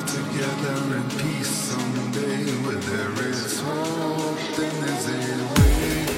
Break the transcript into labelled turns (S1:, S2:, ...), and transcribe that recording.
S1: live together in peace someday where there is hope, then there's a way.